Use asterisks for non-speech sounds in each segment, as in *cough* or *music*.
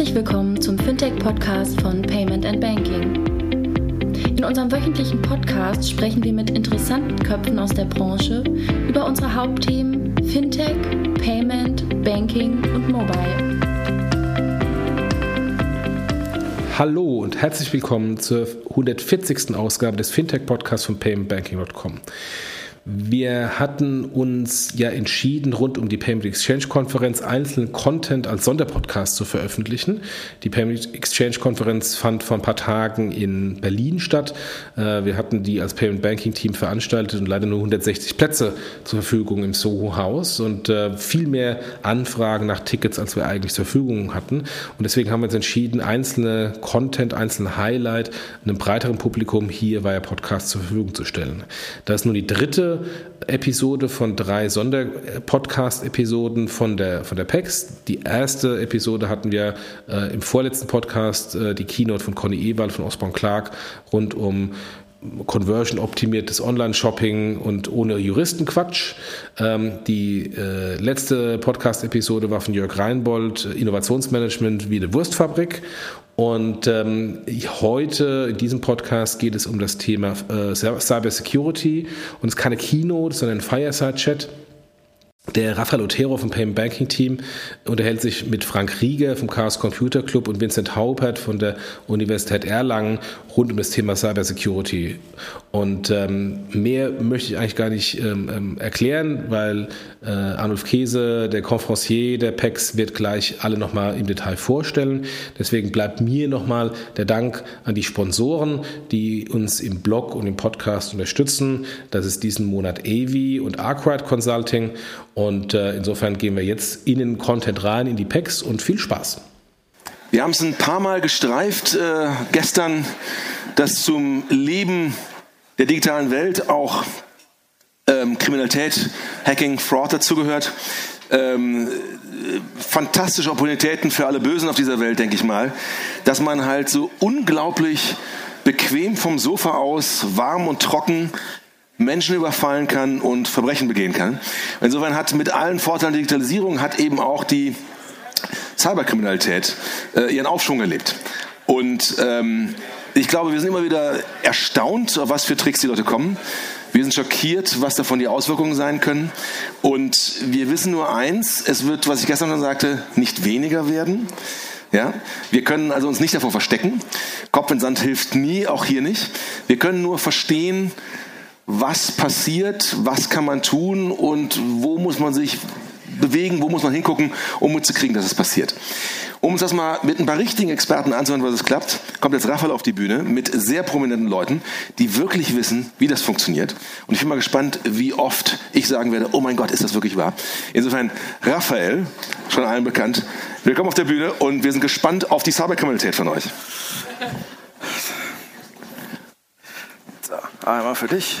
Herzlich willkommen zum Fintech-Podcast von Payment and Banking. In unserem wöchentlichen Podcast sprechen wir mit interessanten Köpfen aus der Branche über unsere Hauptthemen Fintech, Payment, Banking und Mobile. Hallo und herzlich willkommen zur 140. Ausgabe des Fintech-Podcasts von paymentbanking.com. Wir hatten uns ja entschieden, rund um die Payment Exchange Konferenz einzelnen Content als Sonderpodcast zu veröffentlichen. Die Payment Exchange Konferenz fand vor ein paar Tagen in Berlin statt. Äh, wir hatten die als Payment Banking Team veranstaltet und leider nur 160 Plätze zur Verfügung im Soho Haus und äh, viel mehr Anfragen nach Tickets, als wir eigentlich zur Verfügung hatten. Und deswegen haben wir uns entschieden, einzelne Content, einzelne Highlight einem breiteren Publikum hier via Podcast zur Verfügung zu stellen. Das ist nun die dritte Episode von drei Sonderpodcast-Episoden von der, von der PEX. Die erste Episode hatten wir äh, im vorletzten Podcast, äh, die Keynote von Conny Ewald von Osborne Clark rund um Conversion-optimiertes Online-Shopping und ohne Juristenquatsch. Ähm, die äh, letzte Podcast-Episode war von Jörg Reinbold, Innovationsmanagement wie eine Wurstfabrik. Und ähm, heute in diesem Podcast geht es um das Thema äh, Cyber Security und es ist keine Keynote, sondern ein Fireside-Chat. Der Rafael Otero vom Payment Banking Team unterhält sich mit Frank Rieger vom Chaos Computer Club und Vincent Haupert von der Universität Erlangen rund um das Thema Cyber Security. Und ähm, mehr möchte ich eigentlich gar nicht ähm, ähm, erklären, weil äh, Arnulf Käse, der Conferencier der PEX, wird gleich alle nochmal im Detail vorstellen. Deswegen bleibt mir nochmal der Dank an die Sponsoren, die uns im Blog und im Podcast unterstützen. Das ist diesen Monat AV und Arkwright Consulting. Äh, insofern gehen wir jetzt in den Content rein, in die PEX und viel Spaß. Wir haben es ein paar Mal gestreift äh, gestern, dass zum Leben der digitalen Welt auch ähm, Kriminalität, Hacking, Fraud dazugehört. Ähm, fantastische Opportunitäten für alle Bösen auf dieser Welt, denke ich mal, dass man halt so unglaublich bequem vom Sofa aus, warm und trocken Menschen überfallen kann und Verbrechen begehen kann. Insofern hat mit allen Vorteilen der Digitalisierung hat eben auch die Cyberkriminalität äh, ihren Aufschwung erlebt. Und ähm, ich glaube, wir sind immer wieder erstaunt, auf was für Tricks die Leute kommen. Wir sind schockiert, was davon die Auswirkungen sein können. Und wir wissen nur eins, es wird, was ich gestern schon sagte, nicht weniger werden. Ja? Wir können also uns nicht davor verstecken. Kopf in Sand hilft nie, auch hier nicht. Wir können nur verstehen, was passiert, was kann man tun und wo muss man sich bewegen, wo muss man hingucken, um mitzukriegen, dass es passiert. Um uns das mal mit ein paar richtigen Experten anzuhören, was es klappt, kommt jetzt Raphael auf die Bühne mit sehr prominenten Leuten, die wirklich wissen, wie das funktioniert. Und ich bin mal gespannt, wie oft ich sagen werde, oh mein Gott, ist das wirklich wahr? Insofern, Raphael, schon allen bekannt, willkommen auf der Bühne und wir sind gespannt auf die Cyberkriminalität von euch. So, einmal für dich.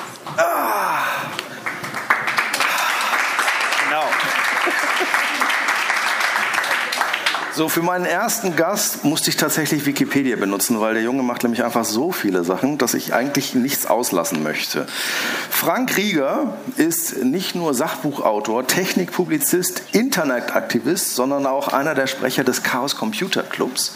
So, für meinen ersten Gast musste ich tatsächlich Wikipedia benutzen, weil der Junge macht nämlich einfach so viele Sachen, dass ich eigentlich nichts auslassen möchte. Frank Rieger ist nicht nur Sachbuchautor, Technikpublizist, Internetaktivist, sondern auch einer der Sprecher des Chaos Computer Clubs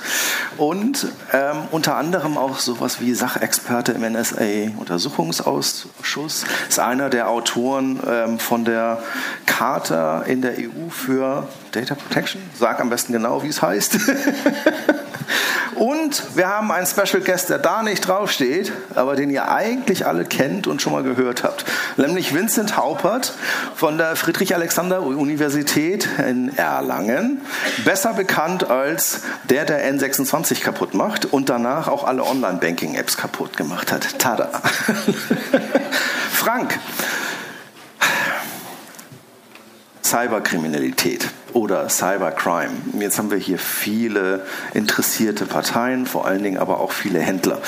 und ähm, unter anderem auch sowas wie Sachexperte im NSA-Untersuchungsausschuss. Ist einer der Autoren ähm, von der Charta in der EU für Data Protection. Sag am besten genau, wie es heißt. *laughs* und wir haben einen Special Guest, der da nicht draufsteht, aber den ihr eigentlich alle kennt und schon mal gehört habt. Nämlich Vincent Haupert von der Friedrich-Alexander-Universität in Erlangen. Besser bekannt als der, der N26 kaputt macht und danach auch alle Online-Banking-Apps kaputt gemacht hat. Tada! *laughs* Frank, Cyberkriminalität oder Cybercrime. Jetzt haben wir hier viele interessierte Parteien, vor allen Dingen aber auch viele Händler.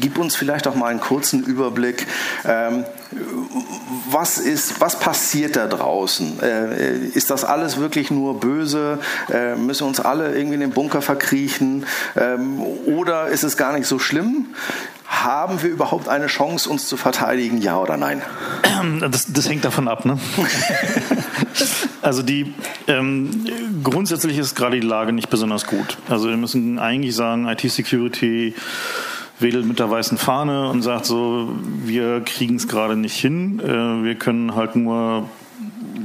Gib uns vielleicht auch mal einen kurzen Überblick. Ähm, was ist, was passiert da draußen? Äh, ist das alles wirklich nur böse? Äh, müssen uns alle irgendwie in den Bunker verkriechen? Ähm, oder ist es gar nicht so schlimm? Haben wir überhaupt eine Chance, uns zu verteidigen, ja oder nein? Das, das hängt davon ab, ne? *laughs* *laughs* Also die ähm, grundsätzlich ist gerade die Lage nicht besonders gut. Also wir müssen eigentlich sagen, IT-Security wedelt mit der weißen Fahne und sagt so, wir kriegen es gerade nicht hin. Äh, wir können halt nur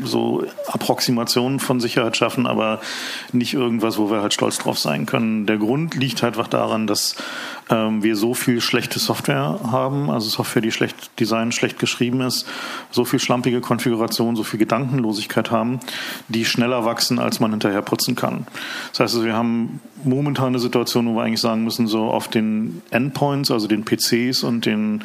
so Approximationen von Sicherheit schaffen, aber nicht irgendwas, wo wir halt stolz drauf sein können. Der Grund liegt halt einfach daran, dass ähm, wir so viel schlechte Software haben, also Software, die schlecht design, schlecht geschrieben ist, so viel schlampige Konfiguration, so viel Gedankenlosigkeit haben, die schneller wachsen, als man hinterher putzen kann. Das heißt, also, wir haben momentan eine Situation, wo wir eigentlich sagen müssen, so auf den Endpoints, also den PCs und den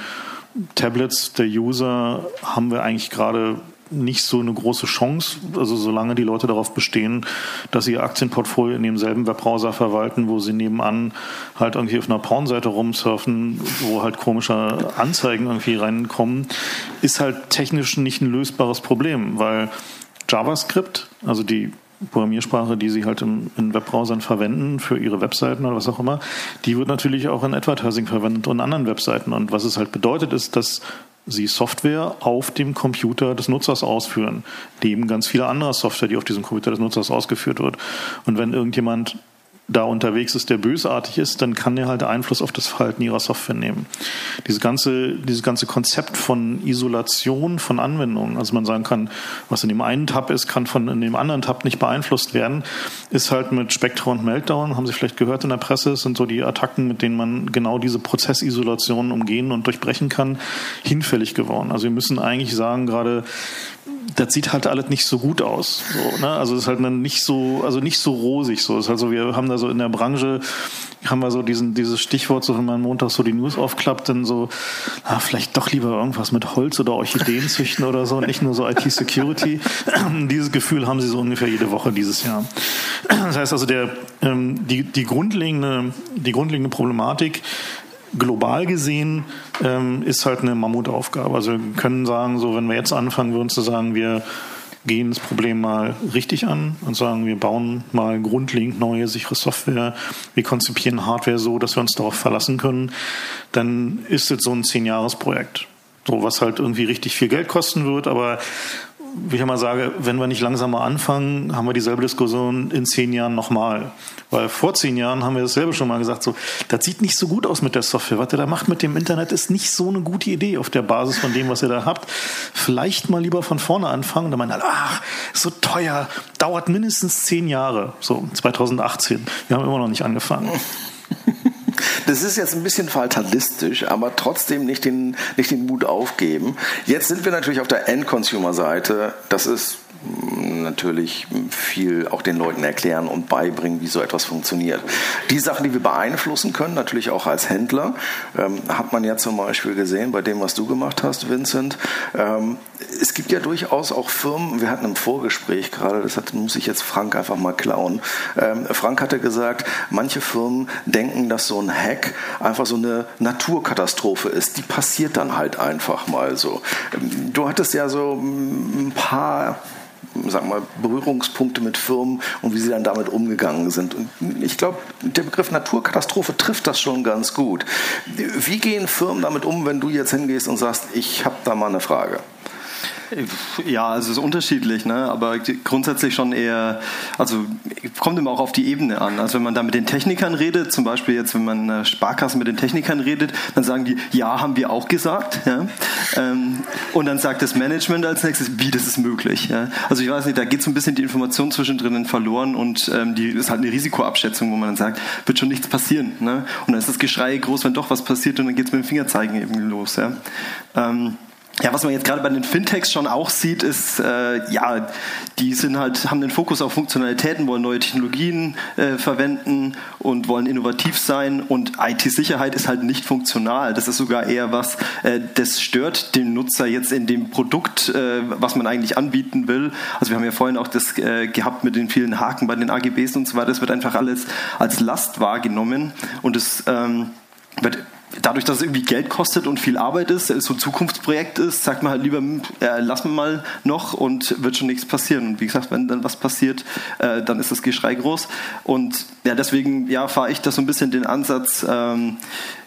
Tablets der User haben wir eigentlich gerade nicht so eine große Chance. Also solange die Leute darauf bestehen, dass sie ihr Aktienportfolio in demselben Webbrowser verwalten, wo sie nebenan halt irgendwie auf einer Pornseite rumsurfen, wo halt komische Anzeigen irgendwie reinkommen, ist halt technisch nicht ein lösbares Problem, weil JavaScript, also die Programmiersprache, die sie halt in Webbrowsern verwenden für ihre Webseiten oder was auch immer, die wird natürlich auch in Advertising verwendet und anderen Webseiten. Und was es halt bedeutet, ist, dass sie Software auf dem Computer des Nutzers ausführen, neben ganz viele andere Software, die auf diesem Computer des Nutzers ausgeführt wird. Und wenn irgendjemand da unterwegs ist, der bösartig ist, dann kann er halt Einfluss auf das Verhalten ihrer Software nehmen. Dieses ganze, dieses ganze Konzept von Isolation von Anwendungen, also man sagen kann, was in dem einen Tab ist, kann von in dem anderen Tab nicht beeinflusst werden, ist halt mit Spectre und Meltdown, haben Sie vielleicht gehört in der Presse, sind so die Attacken, mit denen man genau diese Prozessisolation umgehen und durchbrechen kann, hinfällig geworden. Also wir müssen eigentlich sagen, gerade das sieht halt alles nicht so gut aus. So, ne? Also es ist halt nicht so, also nicht so rosig. So, ist halt so, wir haben da so in der Branche haben wir so diesen, dieses Stichwort, so wenn man Montag so die News aufklappt, dann so, ah, vielleicht doch lieber irgendwas mit Holz oder Orchideen züchten oder so, nicht nur so IT-Security. *clears throat* dieses Gefühl haben sie so ungefähr jede Woche dieses Jahr. Das heißt also, der, ähm, die, die grundlegende, die grundlegende Problematik global gesehen ähm, ist halt eine Mammutaufgabe. Also wir können sagen, so wenn wir jetzt anfangen würden zu sagen, wir gehen das Problem mal richtig an und sagen, wir bauen mal grundlegend neue, sichere Software, wir konzipieren Hardware so, dass wir uns darauf verlassen können, dann ist es so ein Zehn-Jahres-Projekt. So, was halt irgendwie richtig viel Geld kosten wird, aber wie ich immer sage, wenn wir nicht langsamer anfangen, haben wir dieselbe Diskussion in zehn Jahren nochmal. Weil vor zehn Jahren haben wir dasselbe schon mal gesagt, so, das sieht nicht so gut aus mit der Software. Was ihr da macht mit dem Internet ist nicht so eine gute Idee auf der Basis von dem, was ihr da habt. Vielleicht mal lieber von vorne anfangen. Da meinen alle, ach, so teuer, dauert mindestens zehn Jahre. So, 2018. Wir haben immer noch nicht angefangen. *laughs* Das ist jetzt ein bisschen fatalistisch, aber trotzdem nicht den, nicht den Mut aufgeben. Jetzt sind wir natürlich auf der End-Consumer-Seite. Das ist natürlich viel auch den Leuten erklären und beibringen, wie so etwas funktioniert. Die Sachen, die wir beeinflussen können, natürlich auch als Händler, ähm, hat man ja zum Beispiel gesehen bei dem, was du gemacht hast, Vincent. Ähm, es gibt ja durchaus auch Firmen, wir hatten im Vorgespräch gerade, das hat, muss ich jetzt Frank einfach mal klauen. Ähm, Frank hatte gesagt, manche Firmen denken, dass so ein Hack einfach so eine Naturkatastrophe ist. Die passiert dann halt einfach mal so. Ähm, du hattest ja so ein paar sagen wir mal, Berührungspunkte mit Firmen und wie sie dann damit umgegangen sind. Und ich glaube, der Begriff Naturkatastrophe trifft das schon ganz gut. Wie gehen Firmen damit um, wenn du jetzt hingehst und sagst, ich habe da mal eine Frage? Ja, also es ist unterschiedlich, ne? aber grundsätzlich schon eher, also kommt immer auch auf die Ebene an. Also wenn man da mit den Technikern redet, zum Beispiel jetzt, wenn man Sparkassen mit den Technikern redet, dann sagen die, ja, haben wir auch gesagt. Ja? Ähm, und dann sagt das Management als nächstes, wie das ist möglich. Ja? Also ich weiß nicht, da geht so ein bisschen die Information zwischendrin verloren und ähm, die ist halt eine Risikoabschätzung, wo man dann sagt, wird schon nichts passieren. Ne? Und dann ist das Geschrei groß, wenn doch was passiert und dann geht es mit dem Fingerzeigen eben los. Ja? Ähm, ja, was man jetzt gerade bei den Fintechs schon auch sieht, ist, äh, ja, die sind halt, haben den Fokus auf Funktionalitäten, wollen neue Technologien äh, verwenden und wollen innovativ sein und IT-Sicherheit ist halt nicht funktional. Das ist sogar eher was, äh, das stört den Nutzer jetzt in dem Produkt, äh, was man eigentlich anbieten will. Also wir haben ja vorhin auch das äh, gehabt mit den vielen Haken bei den AGBs und so weiter. Das wird einfach alles als Last wahrgenommen und es ähm, wird dadurch, dass es irgendwie Geld kostet und viel Arbeit ist, so ein Zukunftsprojekt ist, sagt man halt lieber, äh, lass mir mal noch und wird schon nichts passieren. Und wie gesagt, wenn dann was passiert, äh, dann ist das Geschrei groß. Und ja, deswegen ja, fahre ich da so ein bisschen den Ansatz, ähm,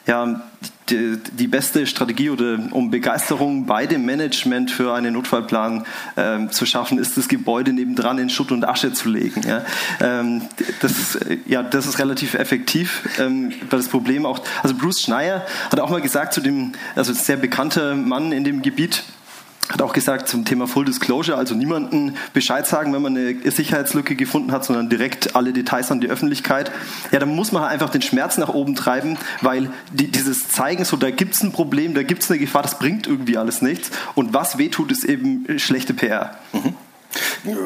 ja, die, die, beste Strategie oder um Begeisterung bei dem Management für einen Notfallplan ähm, zu schaffen, ist das Gebäude nebendran in Schutt und Asche zu legen. Ja, ähm, das, ja, das ist relativ effektiv, ähm, weil das Problem auch, also Bruce Schneier hat auch mal gesagt zu dem, also sehr bekannter Mann in dem Gebiet, hat auch gesagt zum Thema Full Disclosure, also niemanden Bescheid sagen, wenn man eine Sicherheitslücke gefunden hat, sondern direkt alle Details an die Öffentlichkeit. Ja, dann muss man halt einfach den Schmerz nach oben treiben, weil die, dieses Zeigen, so da gibt es ein Problem, da gibt es eine Gefahr, das bringt irgendwie alles nichts. Und was wehtut, ist eben schlechte PR. Mhm.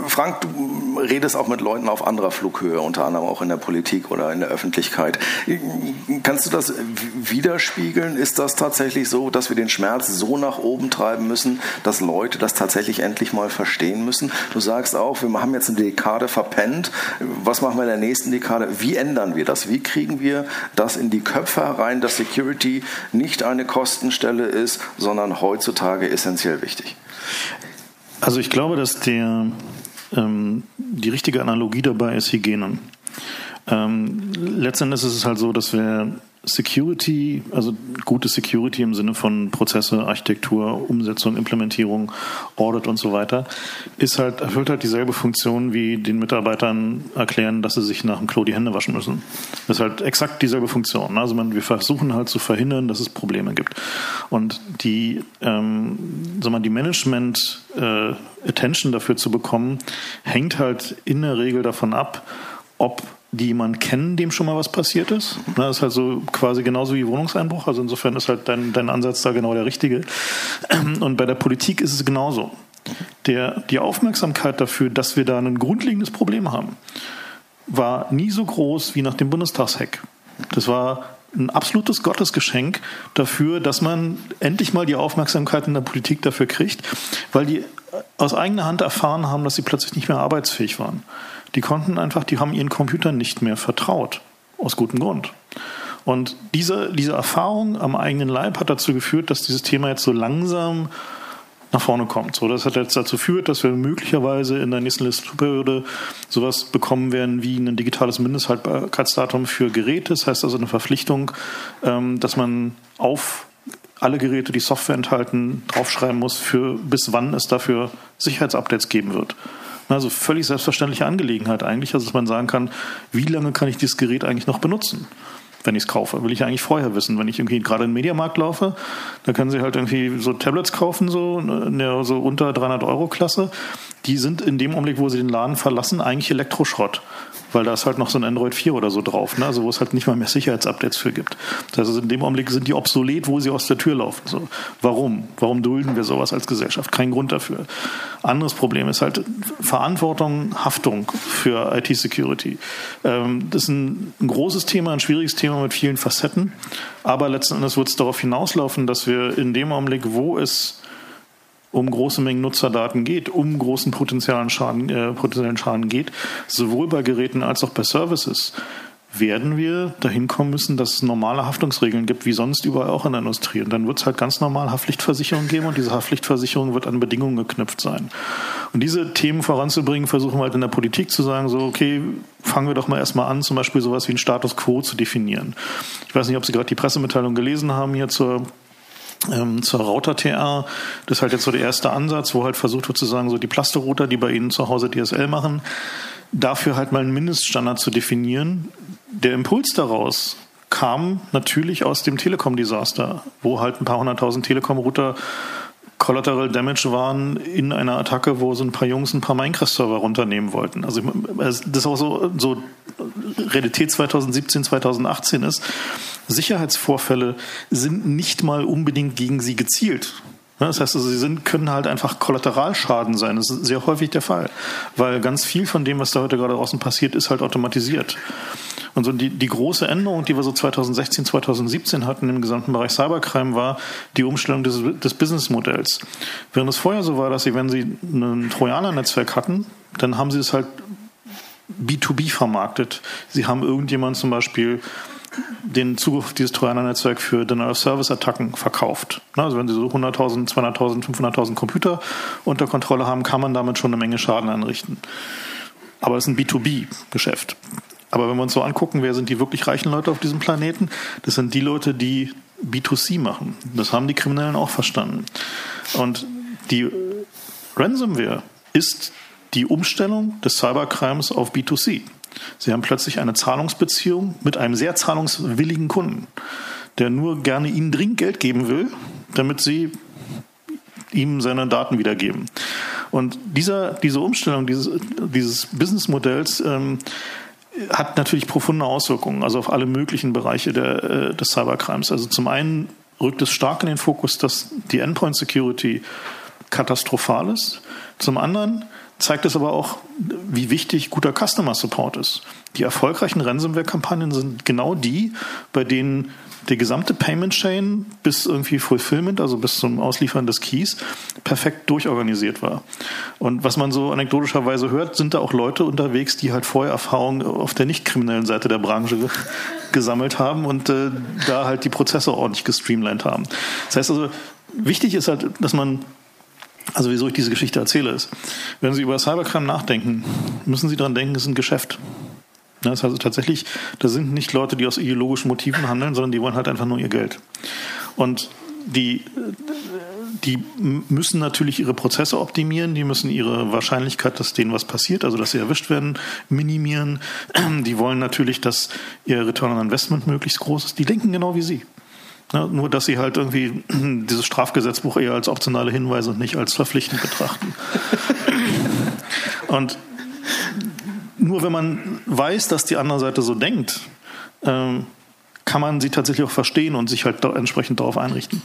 Frank, du redest auch mit Leuten auf anderer Flughöhe, unter anderem auch in der Politik oder in der Öffentlichkeit. Kannst du das widerspiegeln? Ist das tatsächlich so, dass wir den Schmerz so nach oben treiben müssen, dass Leute das tatsächlich endlich mal verstehen müssen? Du sagst auch, wir haben jetzt eine Dekade verpennt. Was machen wir in der nächsten Dekade? Wie ändern wir das? Wie kriegen wir das in die Köpfe herein, dass Security nicht eine Kostenstelle ist, sondern heutzutage essentiell wichtig? Also ich glaube, dass der, ähm, die richtige Analogie dabei ist Hygiene. Ähm, letztendlich ist es halt so, dass wir Security, also gute Security im Sinne von Prozesse, Architektur, Umsetzung, Implementierung, Audit und so weiter, ist halt, erfüllt halt dieselbe Funktion wie den Mitarbeitern erklären, dass sie sich nach dem Klo die Hände waschen müssen. Das ist halt exakt dieselbe Funktion. Also man, wir versuchen halt zu verhindern, dass es Probleme gibt. Und die, ähm, die Management äh, Attention dafür zu bekommen, hängt halt in der Regel davon ab, ob die jemanden kennen, dem schon mal was passiert ist. Das ist halt so quasi genauso wie Wohnungseinbruch. Also insofern ist halt dein, dein Ansatz da genau der richtige. *clears throat* Und bei der Politik ist es genauso. Der, die Aufmerksamkeit dafür, dass wir da ein grundlegendes Problem haben, war nie so groß wie nach dem Bundestagshack. Das war ein absolutes Gottesgeschenk dafür, dass man endlich mal die Aufmerksamkeit in der Politik dafür kriegt, weil die aus eigener Hand erfahren haben, dass sie plötzlich nicht mehr arbeitsfähig waren. Die konnten einfach, die haben ihren Computern nicht mehr vertraut. Aus gutem Grund. Und diese, diese Erfahrung am eigenen Leib hat dazu geführt, dass dieses Thema jetzt so langsam nach vorne kommt. So, das hat jetzt dazu geführt, dass wir möglicherweise in der nächsten Legislaturperiode sowas bekommen werden wie ein digitales Mindesthaltbarkeitsdatum für Geräte. Das heißt also eine Verpflichtung, ähm, dass man auf alle Geräte, die Software enthalten, draufschreiben muss, für bis wann es dafür Sicherheitsupdates geben wird. Also völlig selbstverständliche Angelegenheit eigentlich, also dass man sagen kann, wie lange kann ich dieses Gerät eigentlich noch benutzen? wenn ich es kaufe. Will ich eigentlich vorher wissen. Wenn ich irgendwie gerade in den Mediamarkt laufe, dann können Sie halt irgendwie so Tablets kaufen, so der so unter 300 Euro Klasse. Die sind in dem Augenblick, wo Sie den Laden verlassen, eigentlich Elektroschrott weil da ist halt noch so ein Android 4 oder so drauf, ne? also wo es halt nicht mal mehr Sicherheitsupdates für gibt. Das heißt, in dem Augenblick sind die obsolet, wo sie aus der Tür laufen. So. Warum? Warum dulden wir sowas als Gesellschaft? Kein Grund dafür. Anderes Problem ist halt Verantwortung, Haftung für IT-Security. Ähm, das ist ein, ein großes Thema, ein schwieriges Thema mit vielen Facetten, aber letzten Endes wird es darauf hinauslaufen, dass wir in dem Augenblick, wo es um große Mengen Nutzerdaten geht, um großen potenziellen Schaden, äh, potenziellen Schaden geht, sowohl bei Geräten als auch bei Services, werden wir dahin kommen müssen, dass es normale Haftungsregeln gibt, wie sonst überall auch in der Industrie. Und dann wird es halt ganz normal Haftpflichtversicherung geben und diese Haftpflichtversicherung wird an Bedingungen geknüpft sein. Und diese Themen voranzubringen, versuchen wir halt in der Politik zu sagen, so, okay, fangen wir doch mal erstmal an, zum Beispiel sowas wie ein Status quo zu definieren. Ich weiß nicht, ob Sie gerade die Pressemitteilung gelesen haben hier zur ähm, zur Router TR. Das ist halt jetzt so der erste Ansatz, wo halt versucht wird zu sagen, so die Plasterrouter, die bei Ihnen zu Hause DSL machen, dafür halt mal einen Mindeststandard zu definieren. Der Impuls daraus kam natürlich aus dem Telekom-Desaster, wo halt ein paar hunderttausend Telekom-Router Collateral Damage waren in einer Attacke, wo so ein paar Jungs ein paar Minecraft-Server runternehmen wollten. Also das ist auch so, so Realität 2017, 2018 ist. Sicherheitsvorfälle sind nicht mal unbedingt gegen sie gezielt. Das heißt, also, sie sind, können halt einfach Kollateralschaden sein. Das ist sehr häufig der Fall. Weil ganz viel von dem, was da heute gerade draußen passiert, ist halt automatisiert. Und so die, die große Änderung, die wir so 2016, 2017 hatten im gesamten Bereich Cybercrime, war die Umstellung des, des Businessmodells. Während es vorher so war, dass sie, wenn sie ein Trojaner-Netzwerk hatten, dann haben sie es halt B2B vermarktet. Sie haben irgendjemand zum Beispiel den Zugriff auf dieses Trojaner-Netzwerk für Denial-of-Service-Attacken verkauft. Also wenn Sie so 100.000, 200.000, 500.000 Computer unter Kontrolle haben, kann man damit schon eine Menge Schaden anrichten. Aber es ist ein B2B-Geschäft. Aber wenn wir uns so angucken, wer sind die wirklich reichen Leute auf diesem Planeten? Das sind die Leute, die B2C machen. Das haben die Kriminellen auch verstanden. Und die Ransomware ist die Umstellung des Cybercrimes auf B2C. Sie haben plötzlich eine Zahlungsbeziehung mit einem sehr zahlungswilligen Kunden, der nur gerne Ihnen dringend Geld geben will, damit Sie ihm seine Daten wiedergeben. Und dieser, diese Umstellung dieses, dieses Businessmodells ähm, hat natürlich profunde Auswirkungen, also auf alle möglichen Bereiche der, äh, des Cybercrimes. Also zum einen rückt es stark in den Fokus, dass die Endpoint Security katastrophal ist. Zum anderen zeigt es aber auch, wie wichtig guter Customer Support ist. Die erfolgreichen Ransomware-Kampagnen sind genau die, bei denen der gesamte Payment Chain bis irgendwie Fulfillment, also bis zum Ausliefern des Keys, perfekt durchorganisiert war. Und was man so anekdotischerweise hört, sind da auch Leute unterwegs, die halt vorher Erfahrungen auf der nicht kriminellen Seite der Branche *laughs* gesammelt haben und äh, da halt die Prozesse ordentlich gestreamlined haben. Das heißt also, wichtig ist halt, dass man also wieso ich diese Geschichte erzähle ist, wenn Sie über Cybercrime nachdenken, müssen Sie daran denken, es ist ein Geschäft. Das heißt also tatsächlich, da sind nicht Leute, die aus ideologischen Motiven handeln, sondern die wollen halt einfach nur ihr Geld. Und die, die müssen natürlich ihre Prozesse optimieren, die müssen ihre Wahrscheinlichkeit, dass denen was passiert, also dass sie erwischt werden, minimieren. Die wollen natürlich, dass ihr Return on Investment möglichst groß ist. Die denken genau wie Sie. Ja, nur, dass sie halt irgendwie *clears throat* dieses Strafgesetzbuch eher als optionale Hinweise und nicht als verpflichtend betrachten. *laughs* und nur wenn man weiß, dass die andere Seite so denkt, ähm, kann man sie tatsächlich auch verstehen und sich halt entsprechend darauf einrichten.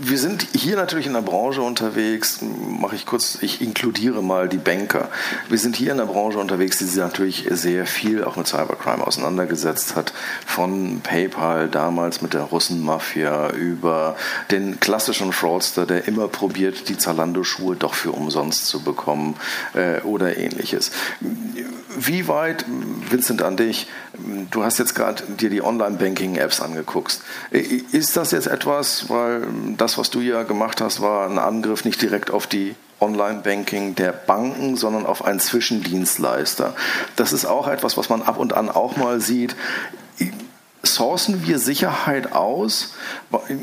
Wir sind hier natürlich in der Branche unterwegs, mache ich kurz, ich inkludiere mal die Banker. Wir sind hier in der Branche unterwegs, die sich natürlich sehr viel auch mit Cybercrime auseinandergesetzt hat. Von PayPal damals mit der Russenmafia über den klassischen Fraudster, der immer probiert, die Zalando-Schuhe doch für umsonst zu bekommen äh, oder ähnliches. Wie weit, Vincent, an dich, du hast jetzt gerade dir die Online-Banking-Apps angeguckt. Ist das jetzt etwas, weil das, was du ja gemacht hast, war ein Angriff nicht direkt auf die Online-Banking der Banken, sondern auf einen Zwischendienstleister. Das ist auch etwas, was man ab und an auch mal sieht. Sourcen wir Sicherheit aus?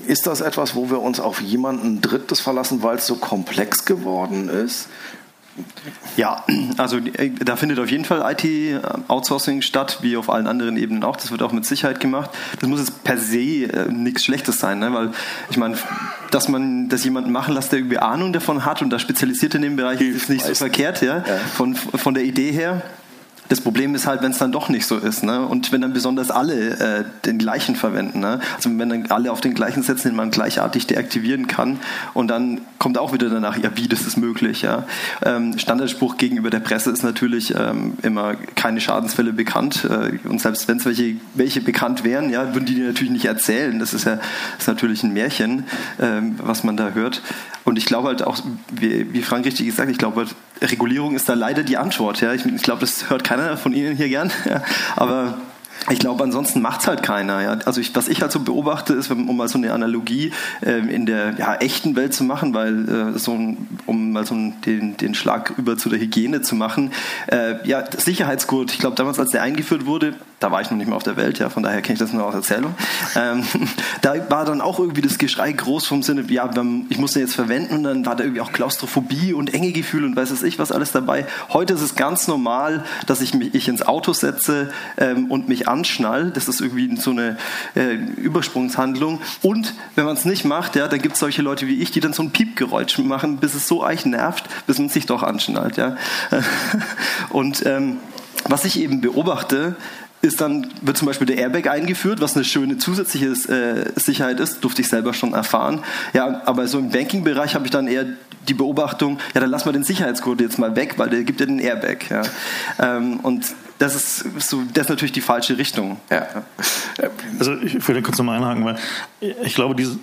Ist das etwas, wo wir uns auf jemanden Drittes verlassen, weil es so komplex geworden ist? Ja, also äh, da findet auf jeden Fall IT-Outsourcing statt, wie auf allen anderen Ebenen auch. Das wird auch mit Sicherheit gemacht. Das muss jetzt per se äh, nichts Schlechtes sein, ne? weil ich meine, dass man das jemanden machen lässt, der irgendwie Ahnung davon hat und da spezialisiert in dem Bereich, ist nicht so verkehrt, ja? ja. Von, von der Idee her. Das Problem ist halt, wenn es dann doch nicht so ist. Ne? Und wenn dann besonders alle äh, den gleichen verwenden. Ne? Also wenn dann alle auf den gleichen setzen, den man gleichartig deaktivieren kann. Und dann kommt auch wieder danach, ja, wie, das ist möglich. Ja? Ähm, Standardspruch gegenüber der Presse ist natürlich ähm, immer keine Schadensfälle bekannt. Äh, und selbst wenn es welche, welche bekannt wären, ja, würden die dir natürlich nicht erzählen. Das ist ja ist natürlich ein Märchen, ähm, was man da hört. Und ich glaube halt auch, wie, wie Frank richtig gesagt, ich glaube, halt, Regulierung ist da leider die Antwort. Ja? Ich, ich glaube, das hört keiner von Ihnen hier gern. *laughs* Aber ich glaube, ansonsten macht es halt keiner. Ja? Also ich, was ich halt so beobachte, ist, um mal so eine Analogie ähm, in der ja, echten Welt zu machen, weil äh, so ein, um mal so den, den Schlag über zu der Hygiene zu machen, äh, ja, Sicherheitsgurt, ich glaube damals, als der eingeführt wurde, da war ich noch nicht mehr auf der Welt, ja, von daher kenne ich das nur aus Erzählung. Ähm, *laughs* da war dann auch irgendwie das Geschrei groß vom Sinne, ja, ich muss den jetzt verwenden und dann war da irgendwie auch Klaustrophobie und enge Gefühle und weiß es ich was alles dabei. Heute ist es ganz normal, dass ich mich ich ins Auto setze ähm, und mich anschnall. Das ist irgendwie so eine äh, Übersprungshandlung. Und wenn man es nicht macht, ja, dann gibt es solche Leute wie ich, die dann so ein Piepgeräusch machen, bis es so euch nervt, bis man sich doch anschnallt, ja. *laughs* und ähm, was ich eben beobachte, ist dann, wird zum Beispiel der Airbag eingeführt, was eine schöne zusätzliche äh, Sicherheit ist, durfte ich selber schon erfahren. Ja, aber so im Banking-Bereich habe ich dann eher die Beobachtung, ja, dann lassen wir den Sicherheitscode jetzt mal weg, weil der gibt ja den Airbag. Ja. Ähm, und das ist, so, das ist natürlich die falsche Richtung. Ja. Also ich will kurz nochmal einhaken, weil ich glaube, dieses,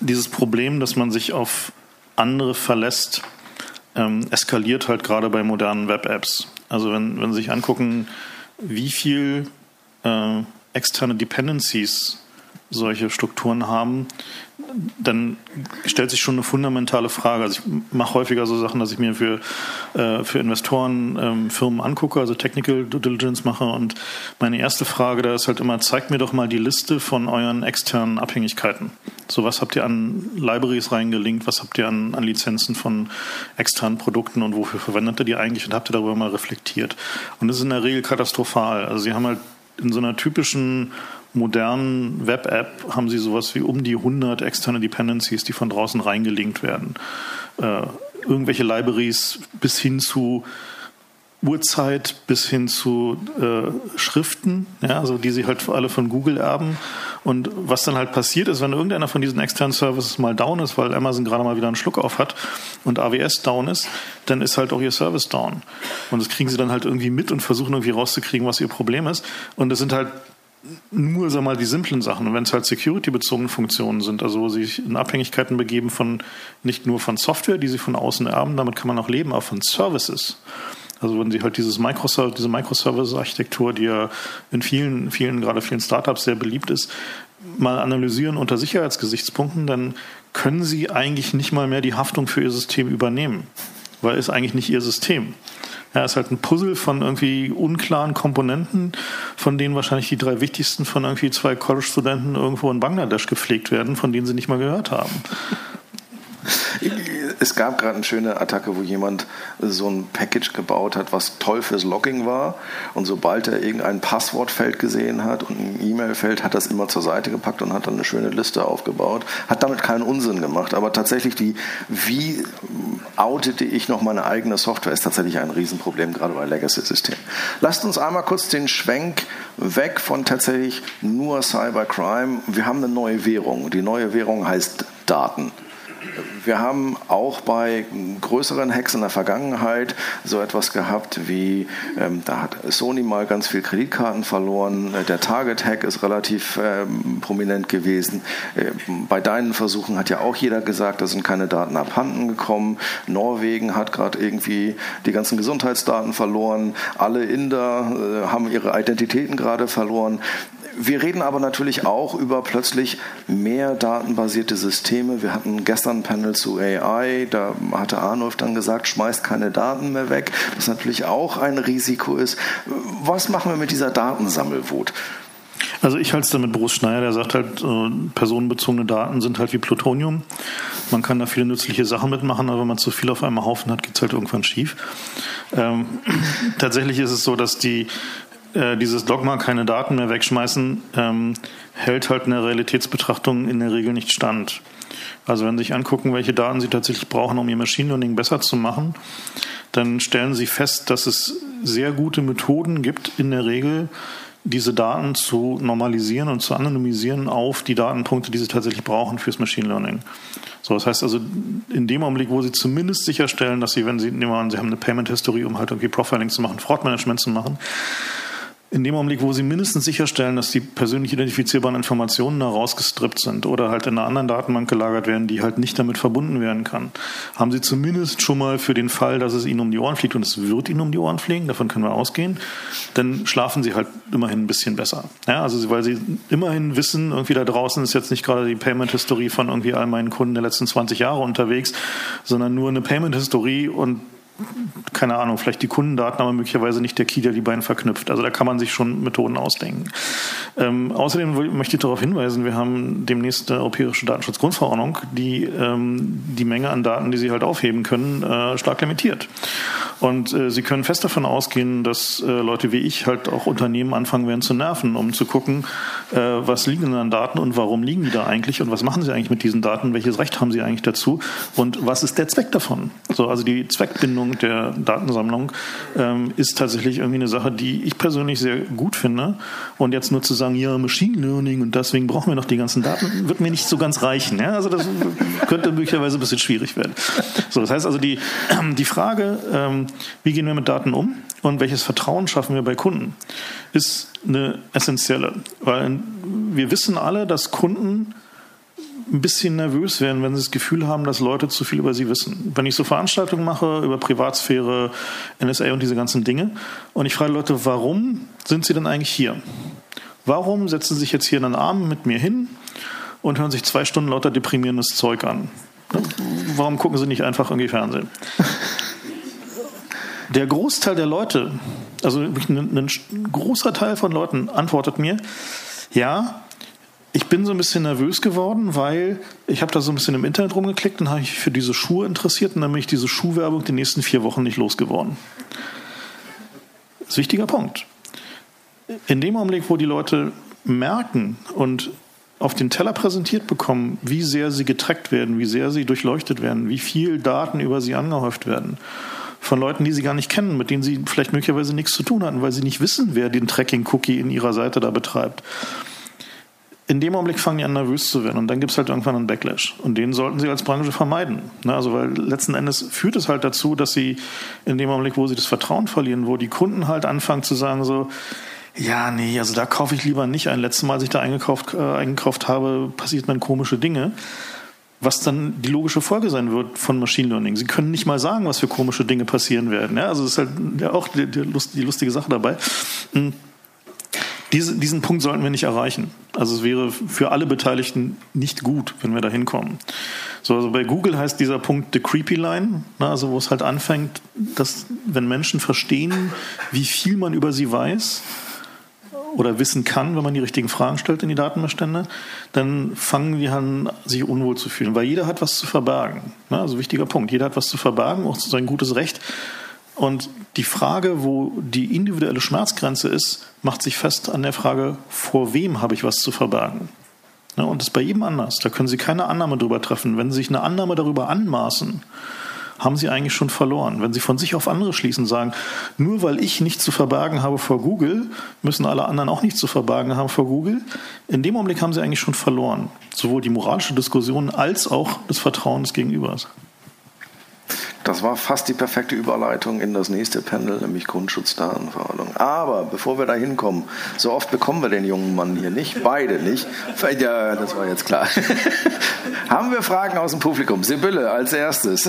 dieses Problem, dass man sich auf andere verlässt, ähm, eskaliert halt gerade bei modernen Web-Apps. Also wenn, wenn Sie sich angucken, wie viel äh, externe Dependencies solche Strukturen haben, dann stellt sich schon eine fundamentale Frage. Also ich mache häufiger so Sachen, dass ich mir für, äh, für Investoren ähm, Firmen angucke, also Technical Due Diligence mache. Und meine erste Frage da ist halt immer, zeigt mir doch mal die Liste von euren externen Abhängigkeiten. So, was habt ihr an Libraries reingelinkt? Was habt ihr an, an Lizenzen von externen Produkten und wofür verwendet ihr die eigentlich? Und habt ihr darüber mal reflektiert? Und das ist in der Regel katastrophal. Also sie haben halt in so einer typischen modernen Web-App haben sie sowas wie um die 100 externe Dependencies, die von draußen reingelinkt werden. Äh, irgendwelche Libraries bis hin zu Uhrzeit bis hin zu äh, Schriften, ja, also die sie halt alle von Google erben. Und was dann halt passiert ist, wenn irgendeiner von diesen externen Services mal down ist, weil Amazon gerade mal wieder einen Schluck auf hat und AWS down ist, dann ist halt auch ihr Service down. Und das kriegen sie dann halt irgendwie mit und versuchen irgendwie rauszukriegen, was ihr Problem ist. Und das sind halt nur, sag mal, die simplen Sachen. Und wenn es halt security-bezogene Funktionen sind, also wo sie sich in Abhängigkeiten begeben von nicht nur von Software, die sie von außen erben, damit kann man auch leben, aber von Services. Also wenn Sie halt dieses Microservice, diese Microservice-Architektur, die ja in vielen, vielen, gerade vielen Startups sehr beliebt ist, mal analysieren unter Sicherheitsgesichtspunkten, dann können Sie eigentlich nicht mal mehr die Haftung für Ihr System übernehmen, weil es eigentlich nicht Ihr System. Ja, ist halt ein Puzzle von irgendwie unklaren Komponenten, von denen wahrscheinlich die drei wichtigsten von irgendwie zwei College-Studenten irgendwo in Bangladesch gepflegt werden, von denen sie nicht mal gehört haben. *laughs* Es gab gerade eine schöne Attacke, wo jemand so ein Package gebaut hat, was toll fürs Logging war. Und sobald er irgendein Passwortfeld gesehen hat und ein E-Mail-Feld, hat das immer zur Seite gepackt und hat dann eine schöne Liste aufgebaut. Hat damit keinen Unsinn gemacht. Aber tatsächlich die, wie outete ich noch meine eigene Software, ist tatsächlich ein Riesenproblem, gerade bei Legacy-Systemen. Lasst uns einmal kurz den Schwenk weg von tatsächlich nur Cybercrime. Wir haben eine neue Währung. Die neue Währung heißt Daten. Wir haben auch bei größeren Hacks in der Vergangenheit so etwas gehabt wie, ähm, da hat Sony mal ganz viel Kreditkarten verloren, der Target-Hack ist relativ ähm, prominent gewesen. Äh, bei deinen Versuchen hat ja auch jeder gesagt, da sind keine Daten abhanden gekommen. Norwegen hat gerade irgendwie die ganzen Gesundheitsdaten verloren. Alle Inder äh, haben ihre Identitäten gerade verloren. Wir reden aber natürlich auch über plötzlich mehr datenbasierte Systeme. Wir hatten gestern ein Panel zu AI, da hatte Arnulf dann gesagt, schmeißt keine Daten mehr weg, was natürlich auch ein Risiko ist. Was machen wir mit dieser Datensammelwut? Also ich halte es da mit Bruce Schneier, der sagt halt, äh, personenbezogene Daten sind halt wie Plutonium. Man kann da viele nützliche Sachen mitmachen, aber wenn man zu viel auf einem Haufen hat, geht es halt irgendwann schief. Ähm, *clears throat* tatsächlich ist es so, dass die äh, dieses Dogma, keine Daten mehr wegschmeißen, ähm, hält halt in der Realitätsbetrachtung in der Regel nicht stand. Also wenn Sie sich angucken, welche Daten Sie tatsächlich brauchen, um Ihr Machine Learning besser zu machen, dann stellen Sie fest, dass es sehr gute Methoden gibt, in der Regel diese Daten zu normalisieren und zu anonymisieren auf die Datenpunkte, die Sie tatsächlich brauchen fürs Machine Learning. So, das heißt also, in dem Augenblick, wo Sie zumindest sicherstellen, dass Sie, wenn Sie, nehmen wir an, Sie haben eine Payment History, um halt irgendwie Profiling zu machen, Fraud Management zu machen, in dem Augenblick, wo sie mindestens sicherstellen, dass die persönlich identifizierbaren Informationen da rausgestrippt sind oder halt in einer anderen Datenbank gelagert werden, die halt nicht damit verbunden werden kann, haben sie zumindest schon mal für den Fall, dass es ihnen um die Ohren fliegt und es wird ihnen um die Ohren fliegen, davon können wir ausgehen, dann schlafen sie halt immerhin ein bisschen besser. Ja, also weil sie immerhin wissen, irgendwie da draußen ist jetzt nicht gerade die Payment-Historie von irgendwie all meinen Kunden der letzten 20 Jahre unterwegs, sondern nur eine Payment-Historie und keine Ahnung, vielleicht die Kundendaten, aber möglicherweise nicht der Key, der die beiden verknüpft. Also da kann man sich schon Methoden ausdenken. Ähm, außerdem möchte ich darauf hinweisen, wir haben demnächst eine europäische Datenschutzgrundverordnung, die ähm, die Menge an Daten, die Sie halt aufheben können, äh, stark limitiert. Und äh, Sie können fest davon ausgehen, dass äh, Leute wie ich halt auch Unternehmen anfangen werden zu nerven, um zu gucken, äh, was liegen denn an Daten und warum liegen die da eigentlich und was machen sie eigentlich mit diesen Daten, welches Recht haben sie eigentlich dazu und was ist der Zweck davon? So, also die Zweckbindung der Datensammlung ähm, ist tatsächlich irgendwie eine Sache, die ich persönlich sehr gut finde. Und jetzt nur zu sagen, ja, Machine Learning und deswegen brauchen wir noch die ganzen Daten, wird mir nicht so ganz reichen. Ja? Also das könnte möglicherweise ein bisschen schwierig werden. So, das heißt also die, die Frage, ähm, wie gehen wir mit Daten um und welches Vertrauen schaffen wir bei Kunden, ist eine essentielle. Weil wir wissen alle, dass Kunden ein bisschen nervös werden, wenn sie das Gefühl haben, dass Leute zu viel über sie wissen. Wenn ich so Veranstaltungen mache über Privatsphäre, NSA und diese ganzen Dinge und ich frage Leute, warum sind sie denn eigentlich hier? Warum setzen sie sich jetzt hier in den Arm mit mir hin und hören sich zwei Stunden lauter deprimierendes Zeug an. Warum gucken sie nicht einfach irgendwie Fernsehen? *laughs* Der Großteil der Leute, also ein, ein großer Teil von Leuten antwortet mir, ja, ich bin so ein bisschen nervös geworden, weil ich habe da so ein bisschen im Internet rumgeklickt und habe mich für diese Schuhe interessiert und dann bin ich diese Schuhwerbung die nächsten vier Wochen nicht losgeworden. Das ist ein wichtiger Punkt. In dem Augenblick, wo die Leute merken und auf den Teller präsentiert bekommen, wie sehr sie getrackt werden, wie sehr sie durchleuchtet werden, wie viel Daten über sie angehäuft werden. Von Leuten, die sie gar nicht kennen, mit denen sie vielleicht möglicherweise nichts zu tun hatten, weil sie nicht wissen, wer den Tracking-Cookie in ihrer Seite da betreibt. In dem Augenblick fangen die an, nervös zu werden und dann gibt es halt irgendwann einen Backlash. Und den sollten sie als Branche vermeiden. Ne, also, weil letzten Endes führt es halt dazu, dass sie in dem Augenblick, wo sie das Vertrauen verlieren, wo die Kunden halt anfangen zu sagen, so, ja, nee, also da kaufe ich lieber nicht ein. Letztes Mal, als ich da eingekauft, äh, eingekauft habe, passierten komische Dinge. Was dann die logische Folge sein wird von Machine Learning. Sie können nicht mal sagen, was für komische Dinge passieren werden. Ja, also das ist halt auch die, die, die lustige Sache dabei. Hm. Diese, diesen Punkt sollten wir nicht erreichen. Also es wäre für alle Beteiligten nicht gut, wenn wir da hinkommen. So, also bei Google heißt dieser Punkt the creepy line, ne, also wo es halt anfängt, dass wenn Menschen verstehen, wie viel man über sie weiß, oder wissen kann, wenn man die richtigen Fragen stellt in die Datenbestände, dann fangen die an, sich unwohl zu fühlen, weil jeder hat was zu verbergen. Ne? Also wichtiger Punkt, jeder hat was zu verbergen, auch sein gutes Recht. Und die Frage, wo die individuelle Schmerzgrenze ist, macht sich fest an der Frage, vor wem habe ich was zu verbergen. Ne? Und das ist bei jedem anders. Da können Sie keine Annahme darüber treffen. Wenn Sie sich eine Annahme darüber anmaßen, haben sie eigentlich schon verloren. Wenn sie von sich auf andere schließen, sagen, nur weil ich nichts zu verbergen habe vor Google, müssen alle anderen auch nichts zu verbergen haben vor Google. In dem Augenblick haben sie eigentlich schon verloren. Sowohl die moralische Diskussion als auch das Vertrauen des Gegenübers. Das war fast die perfekte Überleitung in das nächste Panel, nämlich Grundschutzdatenverordnung. Aber bevor wir da hinkommen, so oft bekommen wir den jungen Mann hier nicht, beide nicht. Ja, das war jetzt klar. *laughs* Haben wir Fragen aus dem Publikum? Sibylle als erstes.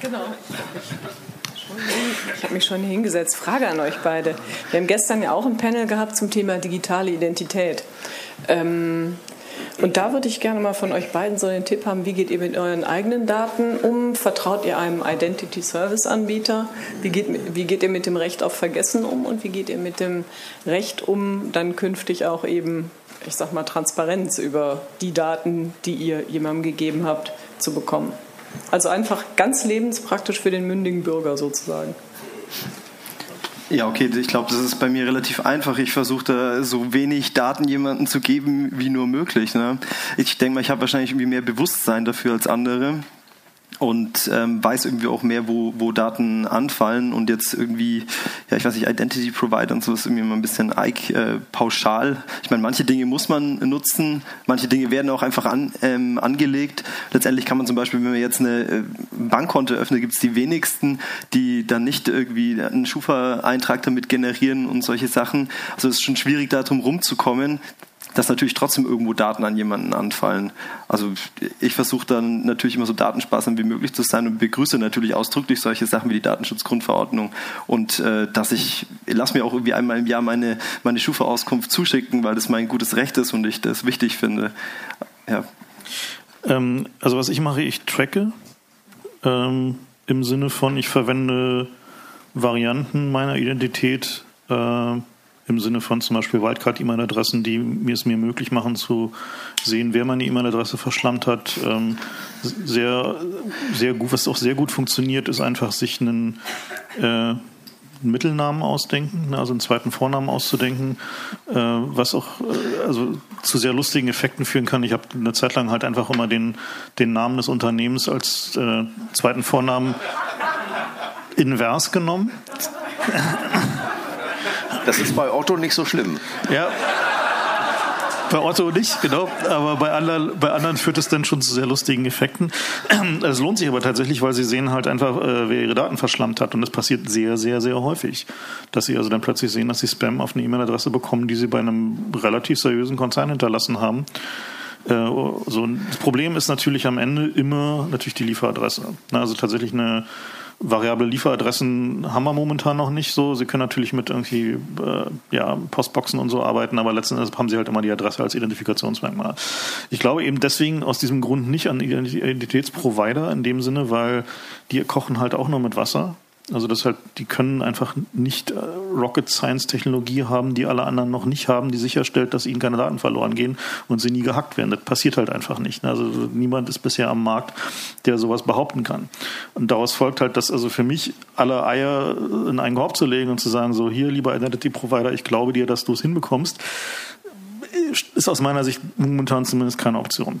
Genau. Ich habe mich schon hingesetzt. Frage an euch beide. Wir haben gestern ja auch ein Panel gehabt zum Thema digitale Identität. Ähm, und da würde ich gerne mal von euch beiden so den Tipp haben, wie geht ihr mit euren eigenen Daten um? Vertraut ihr einem Identity Service Anbieter? Wie geht, wie geht ihr mit dem Recht auf Vergessen um? Und wie geht ihr mit dem Recht um, dann künftig auch eben, ich sag mal, Transparenz über die Daten, die ihr jemandem gegeben habt, zu bekommen? Also einfach ganz lebenspraktisch für den mündigen Bürger sozusagen. Ja, okay, ich glaube, das ist bei mir relativ einfach. Ich versuche da so wenig Daten jemandem zu geben wie nur möglich. Ne? Ich denke mal, ich habe wahrscheinlich irgendwie mehr Bewusstsein dafür als andere und ähm, weiß irgendwie auch mehr, wo, wo Daten anfallen und jetzt irgendwie, ja, ich weiß nicht, Identity Provider und so ist irgendwie immer ein bisschen äh, pauschal. Ich meine, manche Dinge muss man nutzen, manche Dinge werden auch einfach an, ähm, angelegt. Letztendlich kann man zum Beispiel, wenn man jetzt eine äh, Bankkonto öffnet, gibt es die wenigsten, die dann nicht irgendwie einen Schufa-Eintrag damit generieren und solche Sachen. Also es ist schon schwierig, da drum rumzukommen dass natürlich trotzdem irgendwo Daten an jemanden anfallen. Also ich versuche dann natürlich immer so datensparsam wie möglich zu sein und begrüße natürlich ausdrücklich solche Sachen wie die Datenschutzgrundverordnung und äh, dass ich, lass mir auch irgendwie einmal im Jahr meine, meine Schufa-Auskunft zuschicken, weil das mein gutes Recht ist und ich das wichtig finde. Ja. Ähm, also was ich mache, ich tracke ähm, im Sinne von, ich verwende Varianten meiner Identität äh, im Sinne von zum Beispiel Wildcard-E-Mail-Adressen, die mir es mir möglich machen zu sehen, wer meine E-Mail-Adresse verschlammt hat. Ähm, sehr, sehr gut, was auch sehr gut funktioniert, ist einfach sich einen äh, Mittelnamen ausdenken, ne, also einen zweiten Vornamen auszudenken, äh, was auch äh, also zu sehr lustigen Effekten führen kann. Ich habe eine Zeit lang halt einfach immer den, den Namen des Unternehmens als äh, zweiten Vornamen invers genommen. Das ist bei Otto nicht so schlimm. Ja. Bei Otto nicht, genau. Aber bei anderen, bei anderen führt es dann schon zu sehr lustigen Effekten. *clears throat* Es lohnt sich aber tatsächlich, weil sie sehen halt einfach, äh, wer ihre Daten verschlammt hat. Und das passiert sehr, sehr, sehr häufig. Dass sie also dann plötzlich sehen, dass sie Spam auf eine E-Mail-Adresse bekommen, die sie bei einem relativ seriösen Konzern hinterlassen haben. Äh, so, das Problem ist natürlich am Ende immer natürlich die Lieferadresse. Also tatsächlich eine variable Lieferadressen haben wir momentan noch nicht so. Sie können natürlich mit irgendwie äh, ja, Postboxen und so arbeiten, aber letzten Endes haben sie halt immer die Adresse als Identifikationsmerkmal. Ich glaube eben deswegen aus diesem Grund nicht an Identitätsprovider in dem Sinne, weil die kochen halt auch nur mit Wasser also das halt, die können einfach nicht äh, Rocket Science Technologie haben, die alle anderen noch nicht haben, die sicherstellt, dass ihnen keine Daten verloren gehen und sie nie gehackt werden. Das passiert halt einfach nicht. Ne? Also niemand ist bisher am Markt, der sowas behaupten kann. Und daraus folgt halt, dass also für mich alle Eier in einen Korb zu legen und zu sagen, so hier, lieber Identity Provider, ich glaube dir, dass du es hinbekommst, ist aus meiner Sicht momentan zumindest keine Option.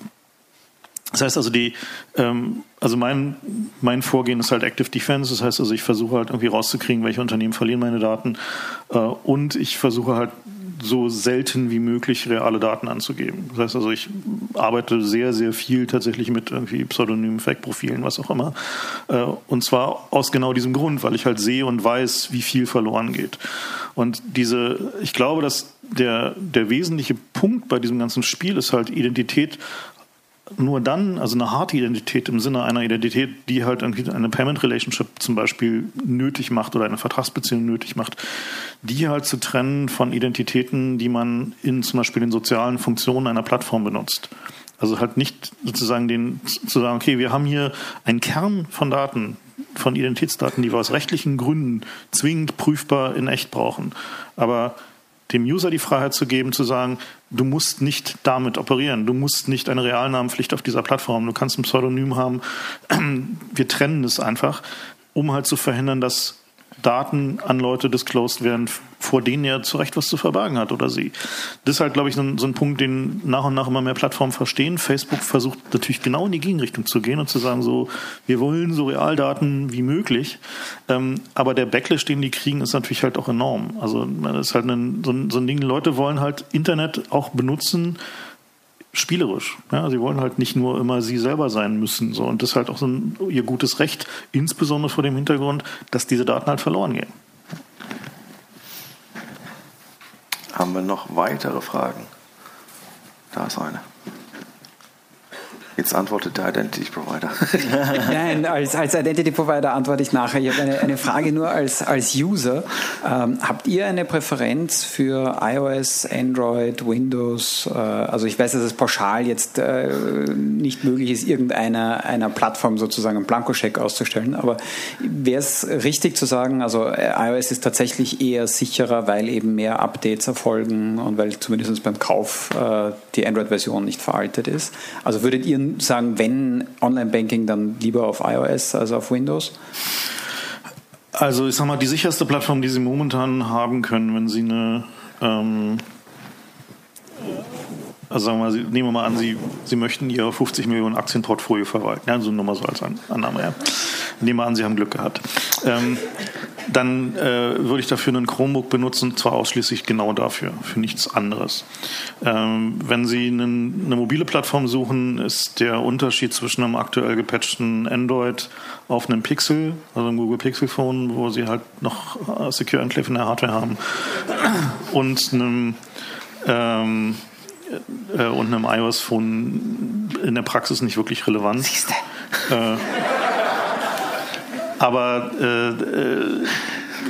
Das heißt also die, ähm, also mein, mein Vorgehen ist halt Active Defense. Das heißt also ich versuche halt irgendwie rauszukriegen, welche Unternehmen verlieren meine Daten äh, und ich versuche halt so selten wie möglich reale Daten anzugeben. Das heißt also, ich arbeite sehr, sehr viel tatsächlich mit irgendwie Pseudonymen, Fake-Profilen, was auch immer. Äh, und zwar aus genau diesem Grund, weil ich halt sehe und weiß, wie viel verloren geht. Und diese, ich glaube, dass der, der wesentliche Punkt bei diesem ganzen Spiel ist halt Identität nur dann, also eine harte Identität im Sinne einer Identität, die halt eine Payment Relationship zum Beispiel nötig macht oder eine Vertragsbeziehung nötig macht, die halt zu trennen von Identitäten, die man in zum Beispiel den sozialen Funktionen einer Plattform benutzt. Also halt nicht sozusagen den, zu sagen, okay, wir haben hier einen Kern von Daten, von Identitätsdaten, die wir aus rechtlichen Gründen zwingend prüfbar in echt brauchen. Aber dem User die Freiheit zu geben, zu sagen, du musst nicht damit operieren, du musst nicht eine Realnamenpflicht auf dieser Plattform, du kannst ein Pseudonym haben. Wir trennen es einfach, um halt zu verhindern, dass Daten an Leute disclosed werden, vor denen er zu Recht was zu verbergen hat oder sie. Das ist halt, glaube ich, so ein, so ein, Punkt, den nach und nach immer mehr Plattformen verstehen. Facebook versucht natürlich genau in die Gegenrichtung zu gehen und zu sagen, so, wir wollen so Realdaten wie möglich. Ähm, aber der Backlash, den die kriegen, ist natürlich halt auch enorm. Also das ist halt ein, so, ein, so ein Ding, Leute wollen halt Internet auch benutzen, spielerisch. Ja, sie wollen halt nicht nur immer sie selber sein müssen. So. Und das ist halt auch so ein, ihr gutes Recht, insbesondere vor dem Hintergrund, dass diese Daten halt verloren gehen. Haben wir noch weitere Fragen? Da ist eine. Jetzt antwortet der Identity Provider. *laughs* Nein, als, als Identity Provider antworte ich nachher. Ich habe eine, eine Frage nur als, als User. Ähm, habt ihr eine Präferenz für iOS, Android, Windows? Äh, also ich weiß, dass es pauschal jetzt äh, nicht möglich ist, irgendeiner einer Plattform sozusagen einen Blankoscheck auszustellen. Aber wäre es richtig zu sagen, also äh, iOS ist tatsächlich eher sicherer, weil eben mehr Updates erfolgen und weil zumindest beim Kauf äh, die Android-Version nicht veraltet ist? Also würdet ihr sagen, wenn Online-Banking, dann lieber auf iOS als auf Windows? Also ich sag mal, die sicherste Plattform, die Sie momentan haben können, wenn Sie eine ähm, also sagen wir mal, nehmen wir mal an, Sie, Sie möchten Ihr 50 Millionen Aktienportfolio verwalten. Ja, so nur mal so als Annahme. Ja. Nehmen wir an, Sie haben Glück gehabt. Ähm, dann äh, würde ich dafür einen Chromebook benutzen, zwar ausschließlich genau dafür, für nichts anderes. Ähm, wenn Sie einen, eine mobile Plattform suchen, ist der Unterschied zwischen einem aktuell gepatchten Android auf einem Pixel, also einem Google Pixel Phone, wo Sie halt noch äh, Secure Enclave in der Hardware haben, und einem ähm, äh, und einem iOS-Phone in der Praxis nicht wirklich relevant. Siehste. Äh, aber äh, äh,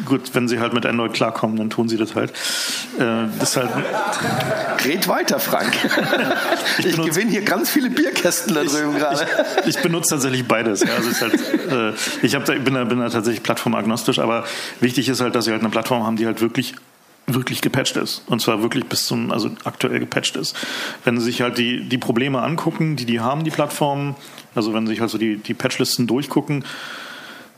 gut, wenn sie halt mit Android klarkommen, dann tun sie das halt. Äh, das halt Red weiter, Frank. *laughs* ich, ich gewinne hier ganz viele Bierkästen da drüben gerade. Ich, ich, benutze tatsächlich beides. Ja. Also halt, äh, ich da, bin, da, bin da tatsächlich plattformagnostisch, aber wichtig ist halt, dass sie halt eine Plattform haben, die halt wirklich wirklich gepatcht ist. Und zwar wirklich bis zum, also aktuell gepatcht ist. Wenn Sie sich halt die, die Probleme angucken, die die haben, die Plattformen, also wenn Sie sich also die, die Patchlisten durchgucken,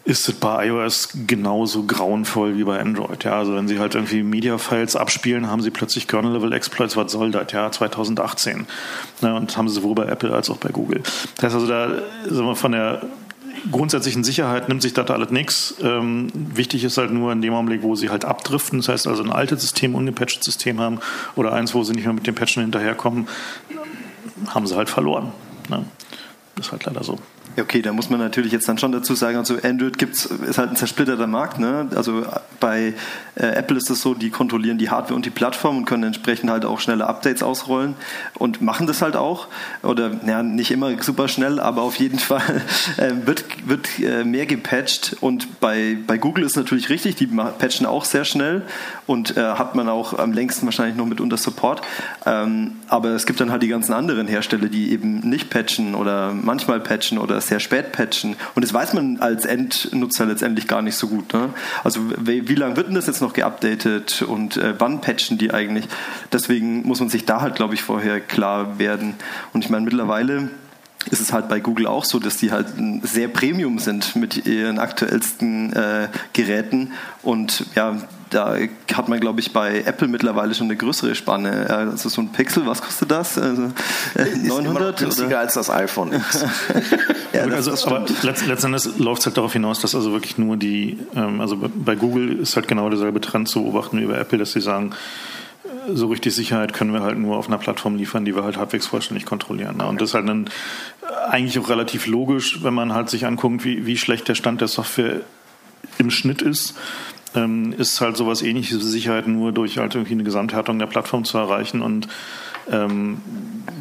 ist es bei iOS genauso grauenvoll wie bei Android. Ja, also wenn Sie halt irgendwie Media-Files abspielen, haben Sie plötzlich Kernel-Level-Exploits. Was soll das? Ja, 2018. Ja, und haben Sie sowohl bei Apple als auch bei Google. Das heißt also, da sagen wir, von der grundsätzlichen Sicherheit nimmt sich das alles nichts. Ähm, wichtig ist halt nur in dem Augenblick, wo sie halt abdriften, das heißt also ein altes System, ungepatchtes System haben oder eins, wo sie nicht mehr mit dem Patchen hinterherkommen, haben sie halt verloren. Ne? Ist halt leider so. Okay, da muss man natürlich jetzt dann schon dazu sagen, also Android gibt's, ist halt ein zersplitterter Markt. Ne? Also bei äh, Apple ist es so, die kontrollieren die Hardware und die Plattform und können entsprechend halt auch schnelle Updates ausrollen und machen das halt auch. Oder ja, nicht immer super schnell, aber auf jeden *laughs* Fall äh, wird, wird äh, mehr gepatcht. Und bei, bei Google ist natürlich richtig, die patchen auch sehr schnell und äh, hat man auch am längsten wahrscheinlich noch mit unter Support. Ähm, aber es gibt dann halt die ganzen anderen Hersteller, die eben nicht patchen oder manchmal patchen oder sehr spät patchen. Und das weiß man als Endnutzer letztendlich gar nicht so gut. Ne? Also wie, wie lange wird denn das jetzt noch geupdatet und äh, wann patchen die eigentlich? Deswegen muss man sich da halt, glaube ich, vorher klar werden. Und ich meine, mittlerweile ist es halt bei Google auch so, dass die halt sehr Premium sind mit ihren aktuellsten äh, Geräten und ja, da hat man, glaube ich, bei Apple mittlerweile schon eine größere Spanne. Also so ein Pixel, was kostet das? Also, äh, 900? günstiger oder? als das iPhone *laughs* X. ja, das, also, das aber letztendlich läuft es halt darauf hinaus, dass also wirklich nur die, ähm, also bei Google ist halt genau derselbe Trend zu beobachten wie bei Apple, dass sie sagen, so richtig Sicherheit können wir halt nur auf einer Plattform liefern, die wir halt halbwegs vollständig kontrollieren. Ne? Und das ist halt dann eigentlich auch relativ logisch, wenn man halt sich anguckt, wie, wie schlecht der Stand der Software im Schnitt ist ähm, ist halt sowas ähnliches Sicherheit nur durch halt irgendwie eine Gesamthärtung der Plattform zu erreichen und ähm,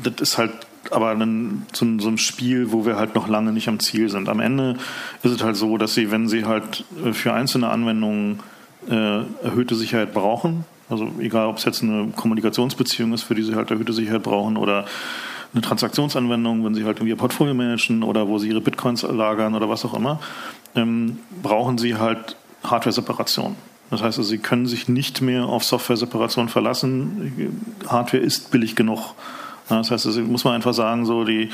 das ist halt aber ein, so, so ein Spiel, wo wir halt noch lange nicht am Ziel sind. Am Ende ist es halt so, dass sie, wenn sie halt äh, für einzelne Anwendungen äh, erhöhte Sicherheit brauchen, also egal ob es jetzt eine Kommunikationsbeziehung ist, für die sie halt erhöhte Sicherheit brauchen oder eine Transaktionsanwendung, wenn sie halt irgendwie ihr Portfolio managen oder wo sie ihre Bitcoins lagern oder was auch immer, ähm, brauchen sie halt Hardware-Separation. Das heißt, also, Sie können sich nicht mehr auf Software-Separation verlassen. Hardware ist billig genug. Das heißt, also muss man einfach sagen, so die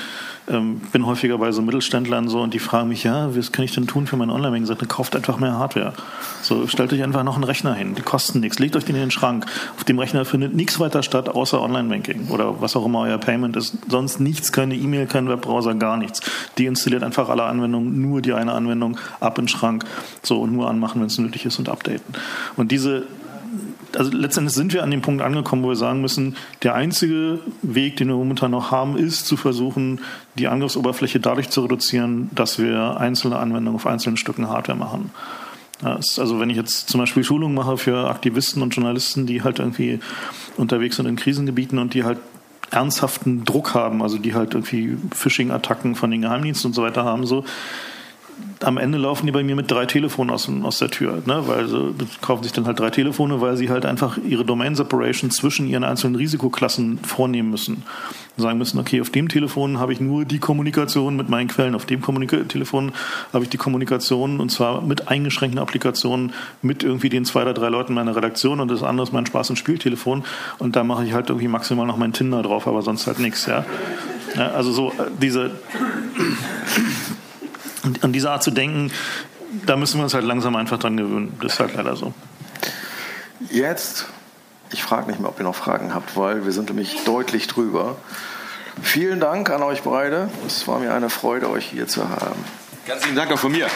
ähm, bin häufiger bei so Mittelständlern so und die fragen mich, ja, was kann ich denn tun für mein Online-Banking? Sagt, kauft einfach mehr Hardware. So stellt euch einfach noch einen Rechner hin, die kosten nichts, legt euch den in den Schrank. Auf dem Rechner findet nichts weiter statt außer Online-Banking oder was auch immer euer Payment ist. Sonst nichts, keine E-Mail, kein Webbrowser, gar nichts. Die installiert einfach alle Anwendungen, nur die eine Anwendung ab in den Schrank, so und nur anmachen, wenn es nötig ist und updaten. Und diese also letztendlich sind wir an dem Punkt angekommen, wo wir sagen müssen, der einzige Weg, den wir momentan noch haben, ist zu versuchen, die Angriffsoberfläche dadurch zu reduzieren, dass wir einzelne Anwendungen auf einzelnen Stücken Hardware machen. also wenn ich jetzt zum Beispiel Schulungen mache für Aktivisten und Journalisten, die halt irgendwie unterwegs sind in Krisengebieten und die halt ernsthaften Druck haben, also die halt irgendwie Phishing-Attacken von den Geheimdiensten und so weiter haben, so, am Ende laufen die bei mir mit drei Telefonen aus, aus der Tür, ne? weil sie kaufen sich dann halt drei Telefone, weil sie halt einfach ihre Domain Separation zwischen ihren einzelnen Risikoklassen vornehmen müssen. Sagen müssen, okay, auf dem Telefon habe ich nur die Kommunikation mit meinen Quellen, auf dem Kommunika Telefon habe ich die Kommunikation und zwar mit eingeschränkten Applikationen mit irgendwie den zwei oder drei Leuten meiner Redaktion und das andere ist mein Spaß- und Spieltelefon und da mache ich halt irgendwie maximal noch mein Tinder drauf, aber sonst halt nichts, ja. ja also so äh, diese und an diese Art zu denken, da müssen wir uns halt langsam einfach dran gewöhnen. Das ist halt leider so. Jetzt, ich frage nicht mehr, ob ihr noch Fragen habt, weil wir sind nämlich deutlich drüber. Vielen Dank an euch beide. Es war mir eine Freude, euch hier zu haben. Ganz vielen Dank auch von mir.